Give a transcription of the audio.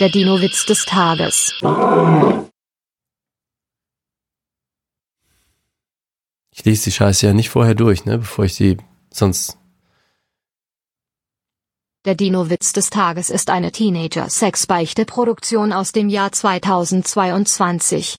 Der Dino-Witz des Tages. Ich lese die Scheiße ja nicht vorher durch, ne, bevor ich die sonst. Der Dino-Witz des Tages ist eine Teenager-Sex-Beichte-Produktion aus dem Jahr 2022.